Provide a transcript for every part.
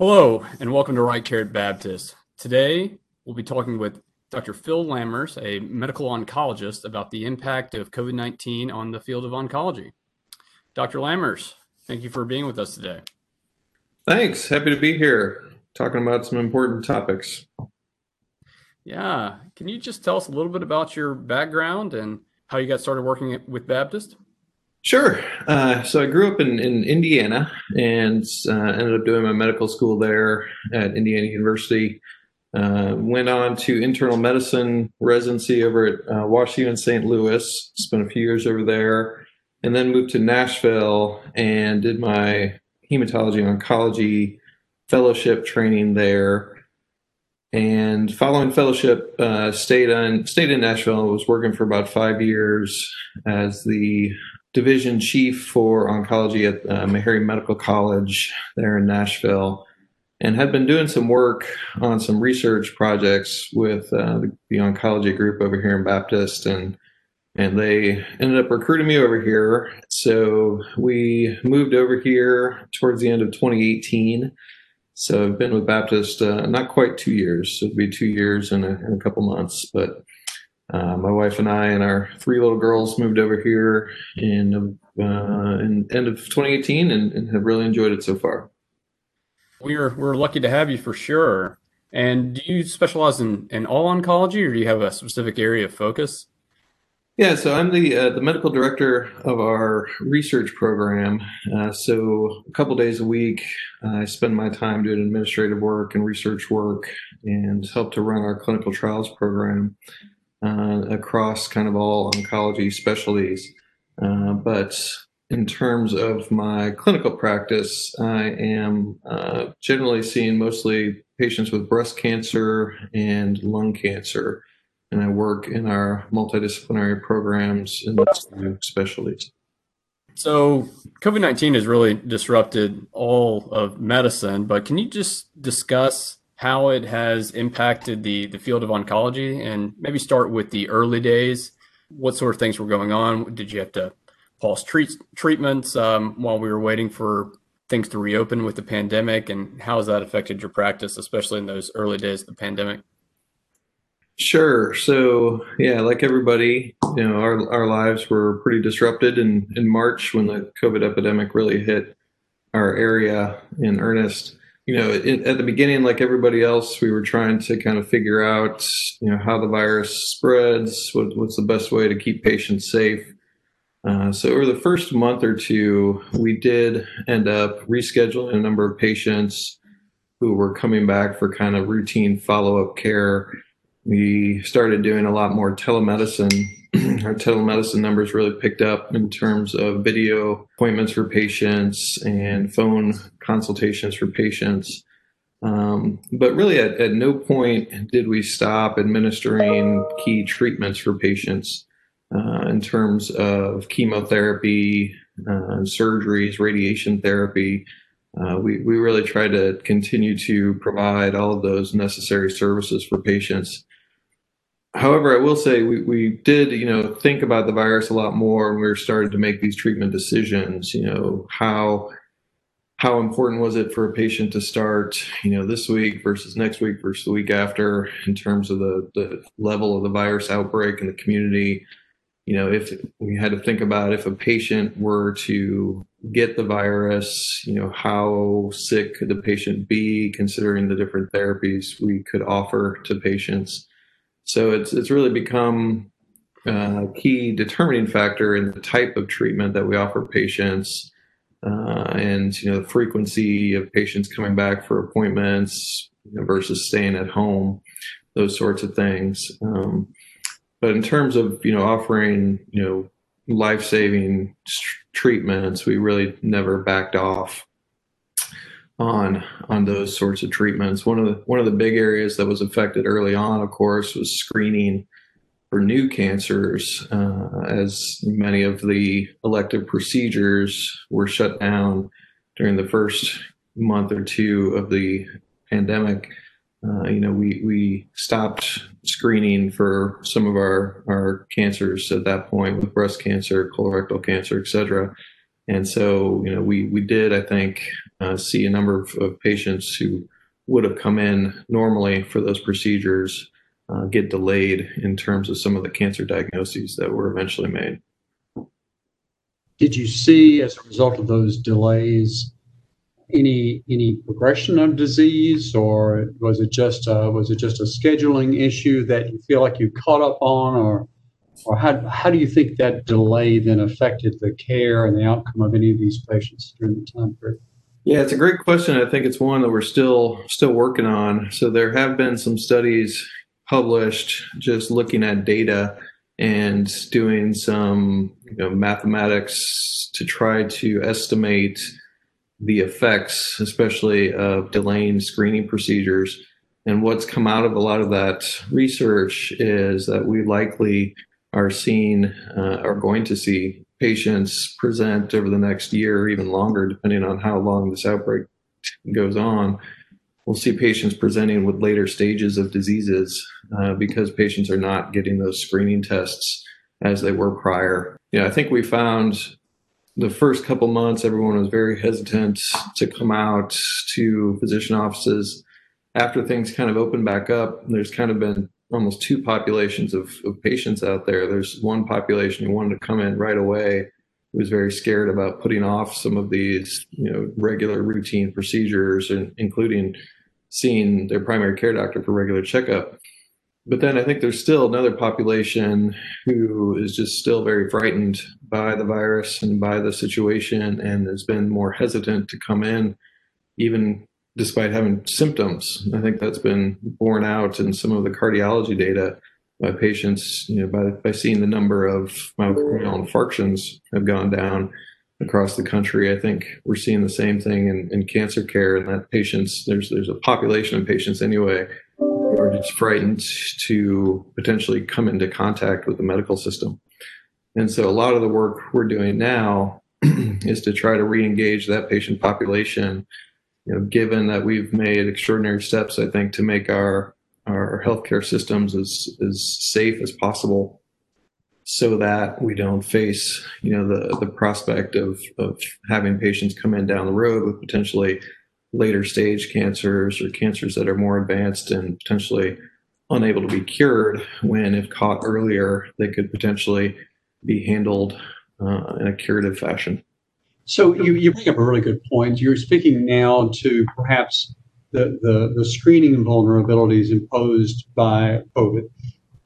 Hello, and welcome to Right Care at Baptist. Today, we'll be talking with Dr. Phil Lammers, a medical oncologist, about the impact of COVID 19 on the field of oncology. Dr. Lammers, thank you for being with us today. Thanks. Happy to be here talking about some important topics. Yeah. Can you just tell us a little bit about your background and how you got started working with Baptist? Sure. Uh, so I grew up in, in Indiana and uh, ended up doing my medical school there at Indiana University. Uh, went on to internal medicine residency over at uh, WashU in St. Louis. Spent a few years over there, and then moved to Nashville and did my hematology oncology fellowship training there. And following fellowship, uh, stayed on stayed in Nashville. Was working for about five years as the division chief for oncology at uh, Meharry Medical College there in Nashville, and had been doing some work on some research projects with uh, the, the, oncology group over here in Baptist, and and they ended up recruiting me over here. So we moved over here towards the end of 2018 so I've been with Baptist uh, not quite two years. So it'll be two years in a, in a couple months. But uh, my wife and I and our three little girls moved over here in uh, in end of 2018 and, and have really enjoyed it so far. We're we're lucky to have you for sure. And do you specialize in, in all oncology, or do you have a specific area of focus? Yeah, so I'm the uh, the medical director of our research program. Uh, so a couple days a week, I spend my time doing administrative work and research work, and help to run our clinical trials program uh, across kind of all oncology specialties. Uh, but in terms of my clinical practice, I am uh, generally seeing mostly patients with breast cancer and lung cancer and I work in our multidisciplinary programs in those specialties. So, COVID 19 has really disrupted all of medicine, but can you just discuss how it has impacted the, the field of oncology and maybe start with the early days? What sort of things were going on? Did you have to pause treat, treatments um, while we were waiting for things to reopen with the pandemic? And how has that affected your practice, especially in those early days of the pandemic? Sure. So yeah, like everybody, you know, our our lives were pretty disrupted in in March when the COVID epidemic really hit our area in earnest. You know, it, at the beginning, like everybody else, we were trying to kind of figure out, you know, how the virus spreads, what, what's the best way to keep patients safe. Uh, so over the first month or two, we did end up rescheduling a number of patients who were coming back for kind of routine follow-up care we started doing a lot more telemedicine. Our telemedicine numbers really picked up in terms of video appointments for patients and phone consultations for patients. Um, but really, at, at no point did we stop administering key treatments for patients uh, in terms of chemotherapy, uh, surgeries, radiation therapy. Uh, we, we really try to continue to provide all of those necessary services for patients however, I will say we, we did, you know, think about the virus a lot more and we were starting to make these treatment decisions, you know, how how important was it for a patient to start, you know, this week versus next week versus the week after in terms of the, the level of the virus outbreak in the community? You know, if we had to think about if a patient were to get the virus, you know, how sick could the patient be considering the different therapies we could offer to patients? So it's it's really become a key determining factor in the type of treatment that we offer patients, uh, and you know the frequency of patients coming back for appointments versus staying at home, those sorts of things. Um, but in terms of you know offering you know life saving treatments, we really never backed off on on those sorts of treatments. One of the one of the big areas that was affected early on, of course, was screening for new cancers, uh, as many of the elective procedures were shut down during the first month or two of the pandemic. Uh, you know, we we stopped screening for some of our our cancers at that point with breast cancer, colorectal cancer, et cetera. And so, you know, we we did, I think, uh, see a number of, of, patients who would have come in normally for those procedures uh, get delayed in terms of some of the cancer diagnoses that were eventually made. Did you see, as a result of those delays, any any progression of disease, or was it just a, was it just a scheduling issue that you feel like you caught up on, or or how how do you think that delay then affected the care and the outcome of any of these patients during the time period? Yeah, it's a great question. I think it's one that we're still still working on. So there have been some studies published just looking at data and doing some you know, mathematics to try to estimate the effects, especially of delaying screening procedures. And what's come out of a lot of that research is that we likely are seeing, uh, are going to see patients present over the next year even longer, depending on how long this outbreak goes on. We'll see patients presenting with later stages of diseases uh, because patients are not getting those screening tests as they were prior. Yeah, I think we found the first couple months, everyone was very hesitant to come out to physician offices. After things kind of opened back up, there's kind of been almost two populations of, of patients out there. There's one population who wanted to come in right away, who was very scared about putting off some of these, you know, regular routine procedures, and including seeing their primary care doctor for regular checkup. But then I think there's still another population who is just still very frightened by the virus and by the situation and has been more hesitant to come in, even despite having symptoms. I think that's been borne out in some of the cardiology data by patients, you know, by, by seeing the number of myocardial infarctions have gone down across the country. I think we're seeing the same thing in, in cancer care and that patients, there's, there's a population of patients anyway who are just frightened to potentially come into contact with the medical system. And so a lot of the work we're doing now is to try to re-engage that patient population. You know, given that we've made extraordinary steps, I think, to make our our healthcare systems as as safe as possible, so that we don't face you know the the prospect of of having patients come in down the road with potentially later stage cancers or cancers that are more advanced and potentially unable to be cured when if caught earlier they could potentially be handled uh, in a curative fashion so you, you bring up a really good point. You're speaking now to perhaps the, the, the screening vulnerabilities imposed by covid.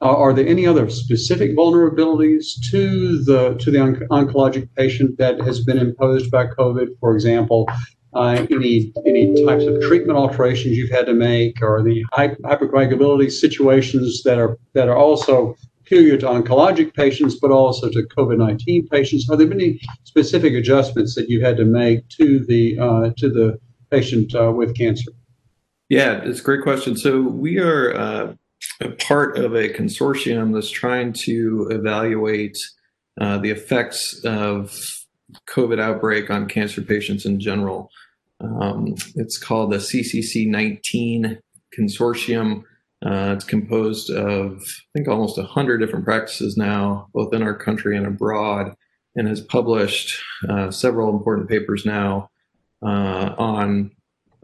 Uh, are there any other specific vulnerabilities to the to the onc- oncologic patient that has been imposed by covid? For example uh, any any types of treatment alterations you've had to make, or the hypercoagulability situations that are that are also peculiar to oncologic patients, but also to COVID nineteen patients. Are there any specific adjustments that you had to make to the uh, to the patient uh, with cancer? Yeah, it's a great question. So we are uh, a part of a consortium that's trying to evaluate uh, the effects of COVID outbreak on cancer patients in general. Um, it's called the CCC 19 Consortium. Uh, it's composed of, I think, almost 100 different practices now, both in our country and abroad, and has published uh, several important papers now uh, on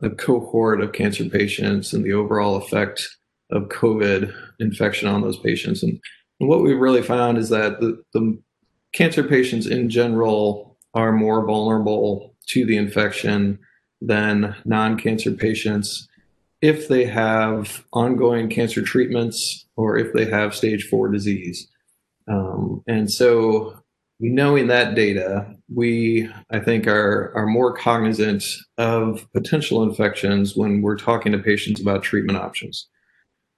a cohort of cancer patients and the overall effect of COVID infection on those patients. And, and what we've really found is that the, the cancer patients in general are more vulnerable to the infection than non cancer patients if they have ongoing cancer treatments or if they have stage four disease. Um, and so, knowing that data, we, I think, are, are more cognizant of potential infections when we're talking to patients about treatment options.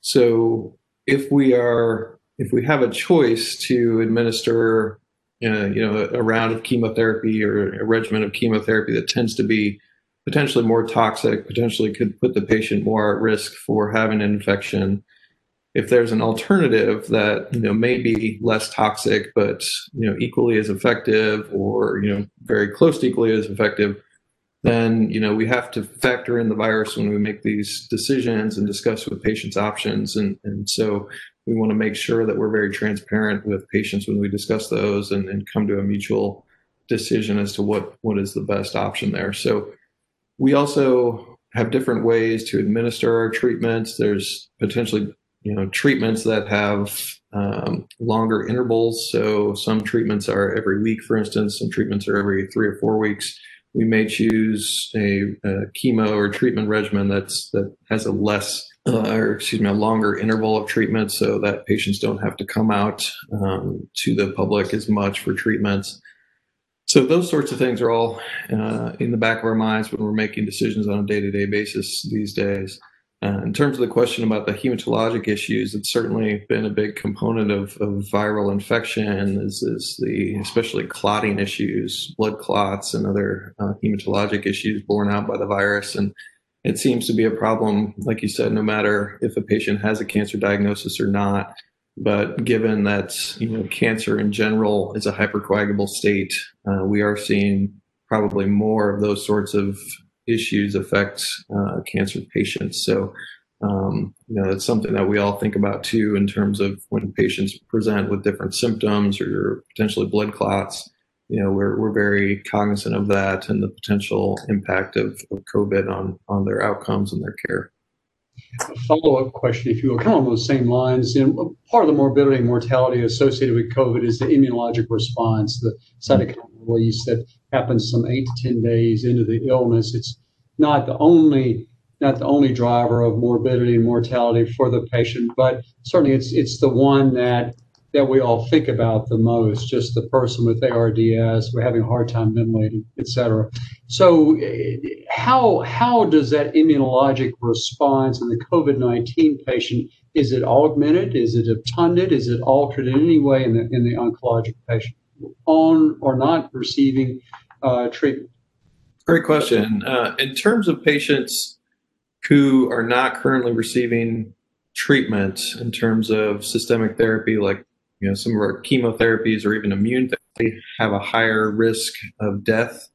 So, if we are, if we have a choice to administer, uh, you know, a round of chemotherapy or a regimen of chemotherapy that tends to be potentially more toxic, potentially could put the patient more at risk for having an infection. If there's an alternative that you know may be less toxic but you know equally as effective or you know very close to equally as effective, then you know we have to factor in the virus when we make these decisions and discuss with patients options and and so we want to make sure that we're very transparent with patients when we discuss those and, and come to a mutual decision as to what what is the best option there so we also have different ways to administer our treatments. There's potentially you know treatments that have um, longer intervals. So some treatments are every week, for instance. Some treatments are every three or four weeks. We may choose a, a chemo or treatment regimen that's that has a less uh, or excuse me, a longer interval of treatment so that patients don't have to come out um, to the public as much for treatments. So those sorts of things are all uh, in the back of our minds when we're making decisions on a day-to-day basis these days. Uh, in terms of the question about the hematologic issues, it's certainly been a big component of, of viral infection. Is, is the especially clotting issues, blood clots, and other uh, hematologic issues borne out by the virus. And it seems to be a problem, like you said, no matter if a patient has a cancer diagnosis or not. But given that you know cancer in general is a hypercoagulable state, uh, we are seeing probably more of those sorts of issues affect uh, cancer patients. So, um, you know, it's something that we all think about too in terms of when patients present with different symptoms or potentially blood clots. You know, we're we're very cognizant of that and the potential impact of, of COVID on on their outcomes and their care. A follow-up question, if you will, kind of on those same lines. Part of the morbidity and mortality associated with COVID is the immunologic response, the cytokine release that happens some eight to ten days into the illness. It's not the only not the only driver of morbidity and mortality for the patient, but certainly it's it's the one that that we all think about the most, just the person with ARDS, we're having a hard time ventilating, et cetera. So how, how does that immunologic response in the COVID-19 patient, is it augmented? Is it obtunded? Is it altered in any way in the, in the oncologic patient on or not receiving uh, treatment? Great question. Uh, in terms of patients who are not currently receiving treatment in terms of systemic therapy like you know, some of our chemotherapies or even immune therapy have a higher risk of death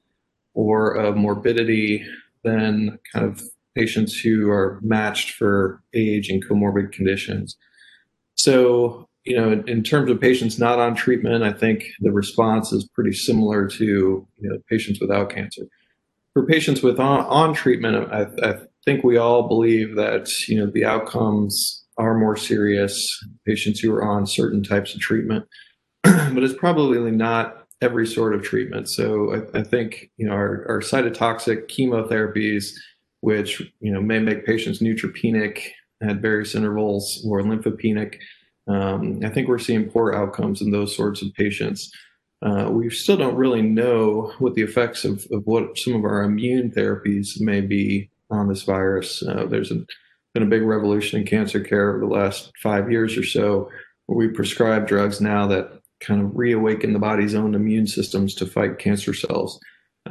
or of morbidity than kind of patients who are matched for age and comorbid conditions. So, you know, in, terms of patients not on treatment, I think the response is pretty similar to you know, patients without cancer. For patients with on, on treatment, I, I think we all believe that you know the outcomes are more serious, patients who are on certain types of treatment, but it's probably not every sort of treatment. So I, I think you know our, our, cytotoxic chemotherapies, which you know may make patients neutropenic at various intervals or lymphopenic. Um, I think we're seeing poor outcomes in those sorts of patients. Uh, we still don't really know what the effects of, of what some of our immune therapies may be on this virus. Uh, there's a been a big revolution in cancer care over the last five years or so, where we prescribe drugs now that kind of reawaken the body's own immune systems to fight cancer cells.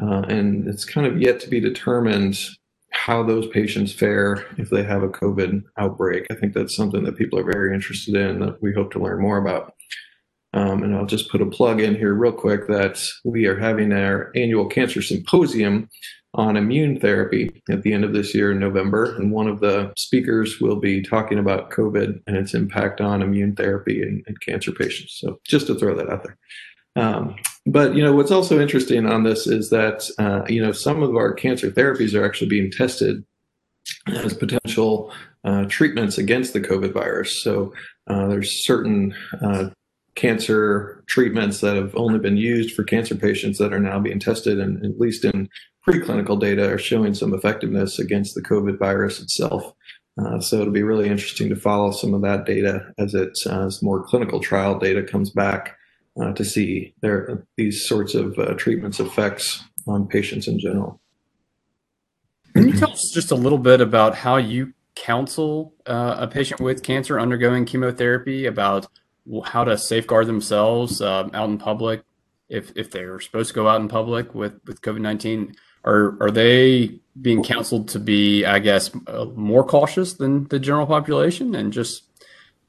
Uh, and it's kind of yet to be determined how those patients fare if they have a COVID outbreak. I think that's something that people are very interested in that we hope to learn more about. Um, and I'll just put a plug in here real quick that we are having our annual cancer symposium on immune therapy at the end of this year in November. And one of the speakers will be talking about COVID and its impact on immune therapy and, in cancer patients. So just to throw that out there. Um, but you know what's also interesting on this is that uh, you know some of our cancer therapies are actually being tested as potential uh, treatments against the COVID virus. So uh, there's certain uh, cancer treatments that have only been used for cancer patients that are now being tested, and at least in preclinical data, are showing some effectiveness against the COVID virus itself. Uh, so it'll be really interesting to follow some of that data as it uh, as more clinical trial data comes back uh, to see there these sorts of uh, treatments effects on patients in general. Can you tell us just a little bit about how you counsel uh, a patient with cancer undergoing chemotherapy about how to safeguard themselves uh, out in public if if they're supposed to go out in public with with COVID nineteen. Are are they being counseled to be, I guess, uh, more cautious than the general population? And just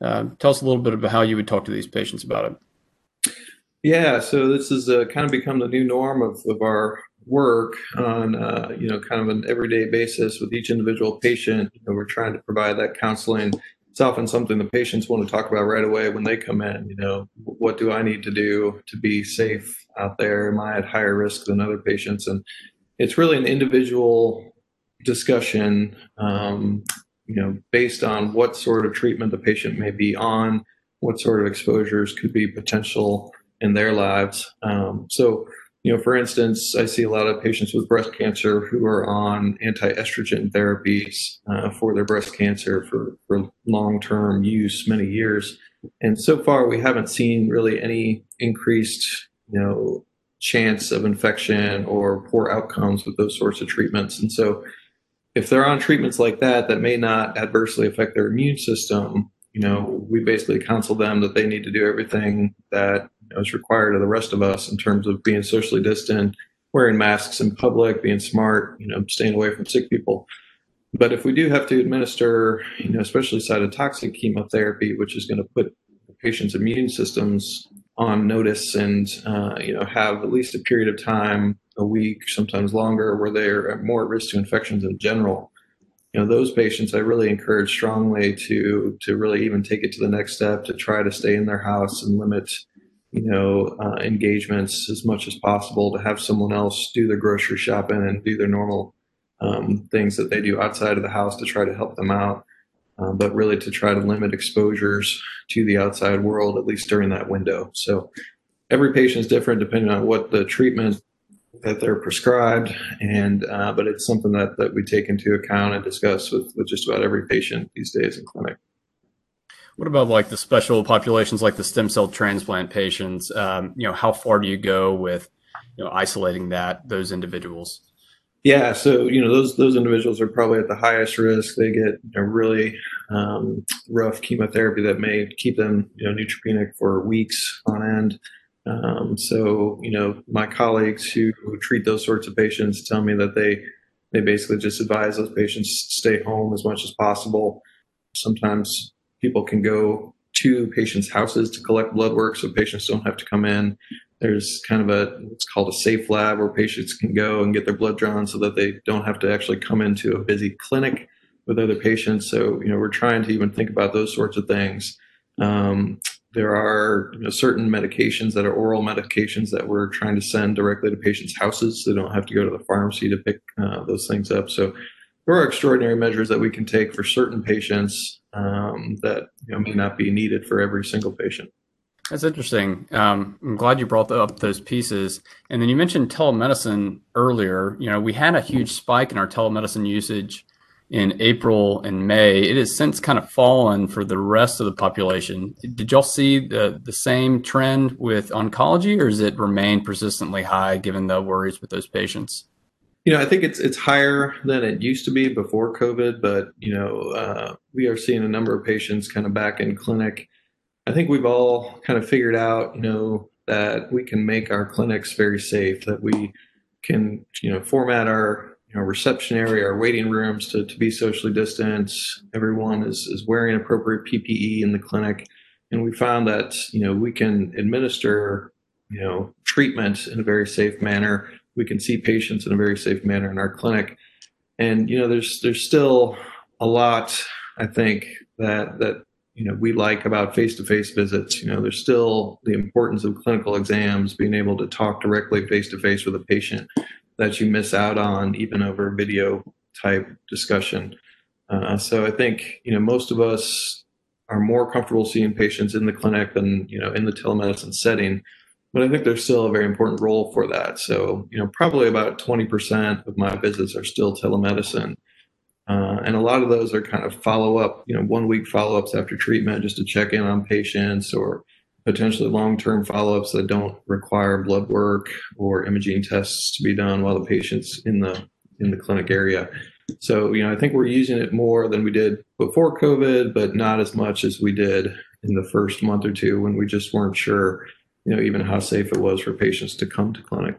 uh, tell us a little bit about how you would talk to these patients about it. Yeah, so this has uh, kind of become the new norm of, of our work on uh, you know kind of an everyday basis with each individual patient. You know, we're trying to provide that counseling it's often something the patients want to talk about right away when they come in. You know, what do I need to do to be safe out there? Am I at higher risk than other patients? And it's really an individual discussion, um, you know, based on what sort of treatment the patient may be on, what sort of exposures could be potential in their lives. Um, so, you know, for instance, I see a lot of patients with breast cancer who are on anti-estrogen therapies uh, for their breast cancer for, for long-term use, many years. And so far, we haven't seen really any increased, you know, chance of infection or poor outcomes with those sorts of treatments. And so, if they're on treatments like that that may not adversely affect their immune system, you know, we basically counsel them that they need to do everything that you know, is required of the rest of us in terms of being socially distant, wearing masks in public, being smart, you know, staying away from sick people. But if we do have to administer, you know, especially cytotoxic chemotherapy, which is going to put patient's immune systems on notice and, uh, you know, have at least a period of time, a week, sometimes longer, where they're more at risk to infections in general, you know, those patients, I really encourage strongly to to really even take it to the next step to try to stay in their house and limit, you know, uh, engagements as much as possible. To have someone else do their grocery shopping and do their normal um, things that they do outside of the house to try to help them out. Um, but really to try to limit exposures to the outside world, at least during that window. So every patient is different depending on what the treatment that they're prescribed, and uh, but it's something that, that we take into account and discuss with, with just about every patient these days in clinic. What about like the special populations, like the stem cell transplant patients? Um, you know, how far do you go with you know isolating that those individuals? Yeah, so you know those those individuals are probably at the highest risk. They get a really um, rough chemotherapy that may keep them you know neutropenic for weeks on end. Um, so you know my colleagues who, who treat those sorts of patients tell me that they they basically just advise those patients stay home as much as possible. Sometimes people can go to patients' houses to collect blood work, so patients don't have to come in. There's kind of a it's called a safe lab where patients can go and get their blood drawn so that they don't have to actually come into a busy clinic with other patients. So you know we're trying to even think about those sorts of things. Um, there are you know, certain medications that are oral medications that we're trying to send directly to patients houses so they don't have to go to the pharmacy to pick uh, those things up so there are extraordinary measures that we can take for certain patients um, that you know, may not be needed for every single patient that's interesting. Um, I'm glad you brought up those pieces. And then you mentioned telemedicine earlier. You know, we had a huge spike in our telemedicine usage in April and May. It has since kind of fallen for the rest of the population. Did y'all see the, the same trend with oncology, or does it remained persistently high given the worries with those patients? You know, I think it's it's higher than it used to be before COVID, but you know, uh, we are seeing a number of patients kind of back in clinic I think we've all kind of figured out, you know, that we can make our clinics very safe, that we can, you know, format our know, reception area, our waiting rooms to, to be socially distanced. Everyone is, is wearing appropriate PPE in the clinic. And we found that, you know, we can administer, you know, treatment in a very safe manner. We can see patients in a very safe manner in our clinic. And, you know, there's, there's still a lot, I think, that, that you know we like about face-to-face visits you know there's still the importance of clinical exams being able to talk directly face-to-face with a patient that you miss out on even over video type discussion. Uh, so i think you know most of us are more comfortable seeing patients in the clinic than you know in the telemedicine setting but i think there's still a very important role for that. So you know probably about 20% of my visits are still telemedicine. Uh, and a lot of those are kind of follow up, you know, one week follow ups after treatment just to check in on patients or potentially long term follow ups that don't require blood work or imaging tests to be done while the patient's in the in the clinic area. So, you know, I think we're using it more than we did before COVID, but not as much as we did in the first month or two when we just weren't sure, you know, even how safe it was for patients to come to clinic.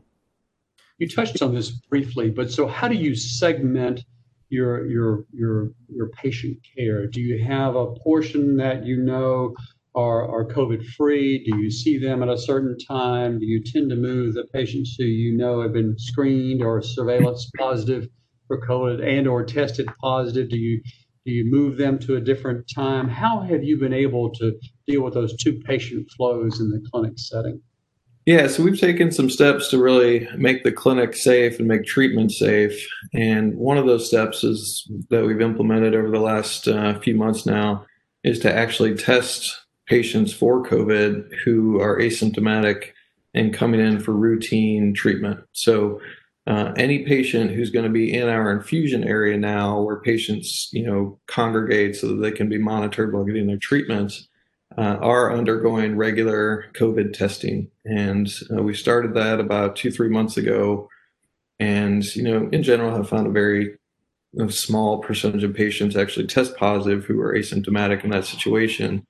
You touched on this briefly, but so how do you segment your your your your patient care? Do you have a portion that you know are are COVID free? Do you see them at a certain time? Do you tend to move the patients who you know have been screened or surveillance positive for COVID and or tested positive? Do you do you move them to a different time? How have you been able to deal with those two patient flows in the clinic setting? Yeah, so we've taken some steps to really make the clinic safe and make treatment safe. And one of those steps is that we've implemented over the last uh, few months now is to actually test patients for COVID who are asymptomatic and coming in for routine treatment. So uh, any patient who's going to be in our infusion area now, where patients, you know, congregate so that they can be monitored while getting their treatments, uh, are undergoing regular COVID testing. And uh, we started that about two, three months ago. And, you know, in general, have found a very small percentage of patients actually test positive who are asymptomatic in that situation.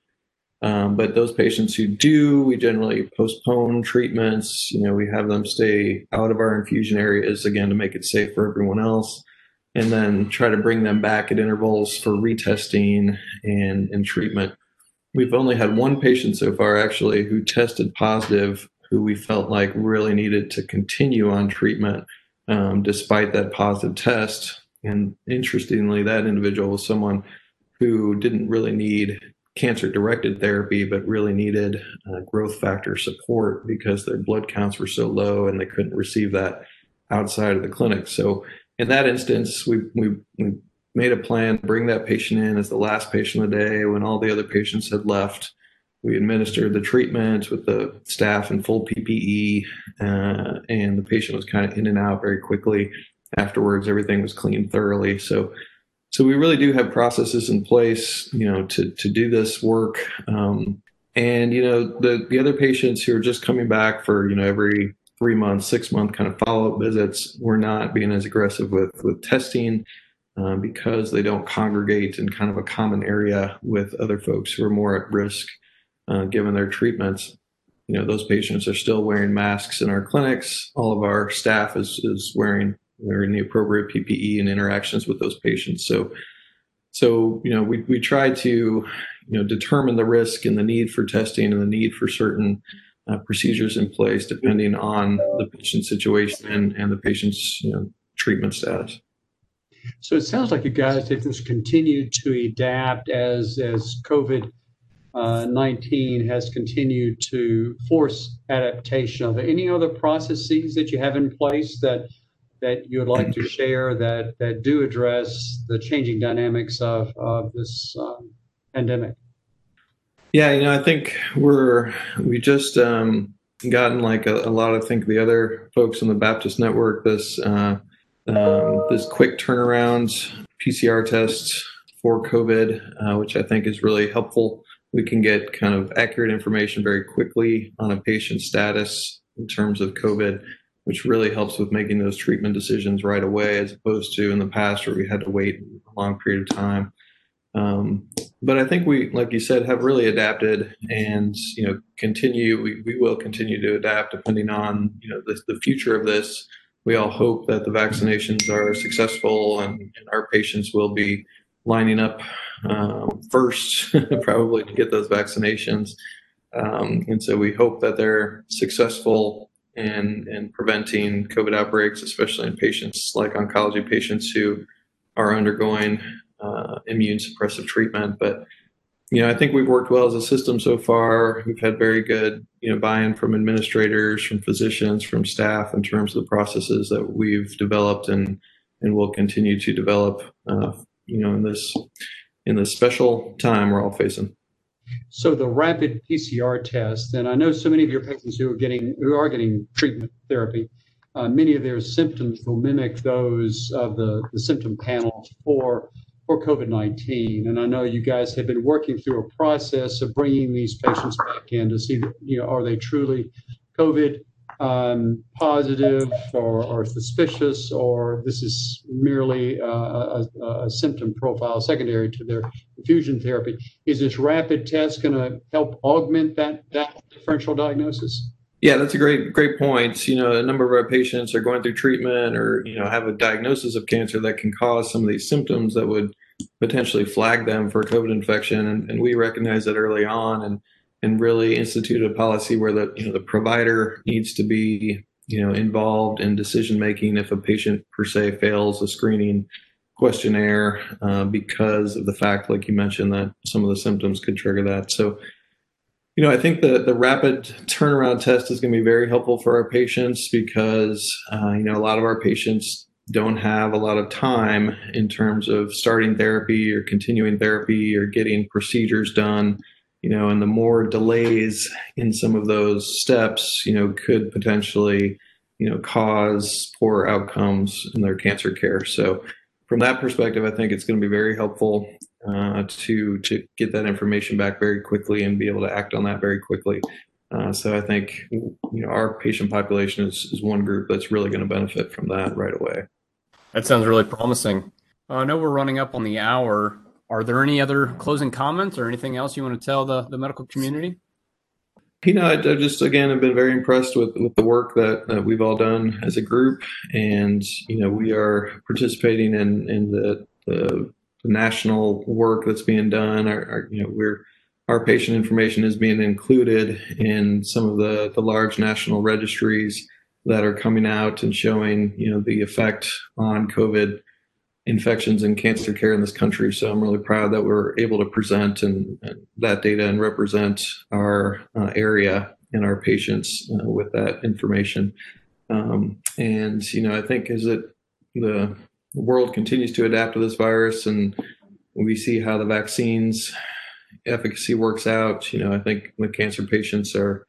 Um, but those patients who do, we generally postpone treatments. You know, we have them stay out of our infusion areas again to make it safe for everyone else, and then try to bring them back at intervals for retesting and, and treatment. We've only had one patient so far actually who tested positive, who we felt like really needed to continue on treatment um, despite that positive test. And interestingly, that individual was someone who didn't really need cancer directed therapy, but really needed uh, growth factor support because their blood counts were so low and they couldn't receive that outside of the clinic. So in that instance, we, we, we made a plan to bring that patient in as the last patient of the day when all the other patients had left. We administered the treatment with the staff in full PPE, uh, and the patient was kind of in and out very quickly. Afterwards, everything was cleaned thoroughly. So so we really do have processes in place, you know, to to do this work. Um, and you know, the the other patients who are just coming back for you know every three month, six month kind of follow up visits, we're not being as aggressive with with testing. Uh, because they don't congregate in kind of a common area with other folks who are more at risk uh, given their treatments. You know, those patients are still wearing masks in our clinics. All of our staff is is wearing they're in the appropriate PPE and interactions with those patients. So, so you know, we we try to you know determine the risk and the need for testing and the need for certain uh, procedures in place depending on the patient situation and, and the patient's you know, treatment status. So it sounds like you guys have just continued to adapt as as COVID uh, 19 has continued to force adaptation. Are there any other processes that you have in place that that you would like to share that that do address the changing dynamics of of this um, pandemic? Yeah, you know, I think we're we just um, gotten like a, a, lot. I think the other folks in the Baptist network this uh, um, this quick turnaround PCR tests for COVID, uh, which I think is really helpful. We can get kind of accurate information very quickly on a patient's status in terms of COVID which really helps with making those treatment decisions right away, as opposed to in the past where we had to wait a long period of time. Um, but I think we, like you said, have really adapted, and you know, continue. We, we will continue to adapt depending on you know the, the future of this. We all hope that the vaccinations are successful, and, and our patients will be lining up um, first, probably to get those vaccinations. Um, and so we hope that they're successful and and preventing COVID outbreaks, especially in patients like oncology patients who are undergoing uh, immune suppressive treatment. But you know, I think we've worked well as a system so far. We've had very good you know buy-in from administrators, from physicians, from staff in terms of the processes that we've developed and and will continue to develop. Uh, you know, in this in this special time we're all facing. So the rapid PCR test, and I know so many of your patients who are getting who are getting treatment therapy, uh, many of their symptoms will mimic those of the, the symptom panel for for COVID-19. And I know you guys have been working through a process of bringing these patients back in to see, you know, are they truly COVID um, positive or, or, suspicious, or this is merely a, a, symptom profile secondary to their infusion therapy. Is this rapid test going to help augment that, that differential diagnosis? Yeah, that's a great great point. You know, a number of our patients are going through treatment or you know have a diagnosis of cancer that can cause some of these symptoms that would potentially flag them for COVID infection, and, and we recognize that early on and and really institute a policy where the you know the provider needs to be you know involved in decision making if a patient per se fails a screening questionnaire uh, because of the fact like you mentioned that some of the symptoms could trigger that. So You know, I think the, the rapid turnaround test is going to be very helpful for our patients because, uh, you know, a lot of our patients don't have a lot of time in terms of starting therapy or continuing therapy or getting procedures done you know and the more delays in some of those steps you know could potentially you know cause poor outcomes in their cancer care so from that perspective i think it's going to be very helpful uh, to to get that information back very quickly and be able to act on that very quickly uh, so i think you know our patient population is, is one group that's really going to benefit from that right away that sounds really promising. Uh, I know we're running up on the hour. Are there any other closing comments or anything else you want to tell the, the medical community? You know, I, just again have been very impressed with, with the work that, that we've all done as a group, and you know, we are participating in in the, the, the national work that's being done. Our, our, you know, we're our patient information is being included in some of the the large national registries that are coming out and showing you know the effect on COVID infections and cancer care in this country. So I'm really proud that we're able to present and, and that data and represent our uh, area and our patients uh, with that information. Um, and you know, I think as it the world continues to adapt to this virus and we see how the vaccines efficacy works out, you know, I think the cancer patients are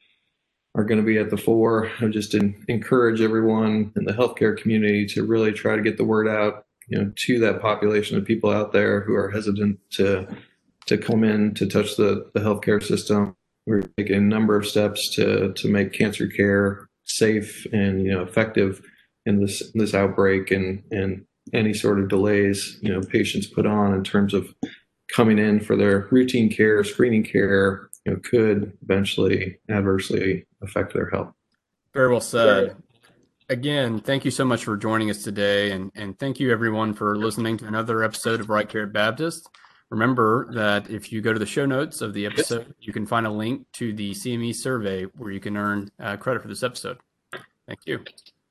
are going to be at the fore. I just encourage everyone in the healthcare community to really try to get the word out, you know, to that population of people out there who are hesitant to to come in to touch the the healthcare system. We're taking a number of steps to to make cancer care safe and you know effective in this this outbreak and and any sort of delays you know patients put on in terms of coming in for their routine care, screening care, you know, could eventually adversely affect their health. Very well said. Again, thank you so much for joining us today, and and thank you everyone for listening to another episode of Right Care Baptist. Remember that if you go to the show notes of the episode, you can find a link to the CME survey where you can earn uh, credit for this episode. Thank you.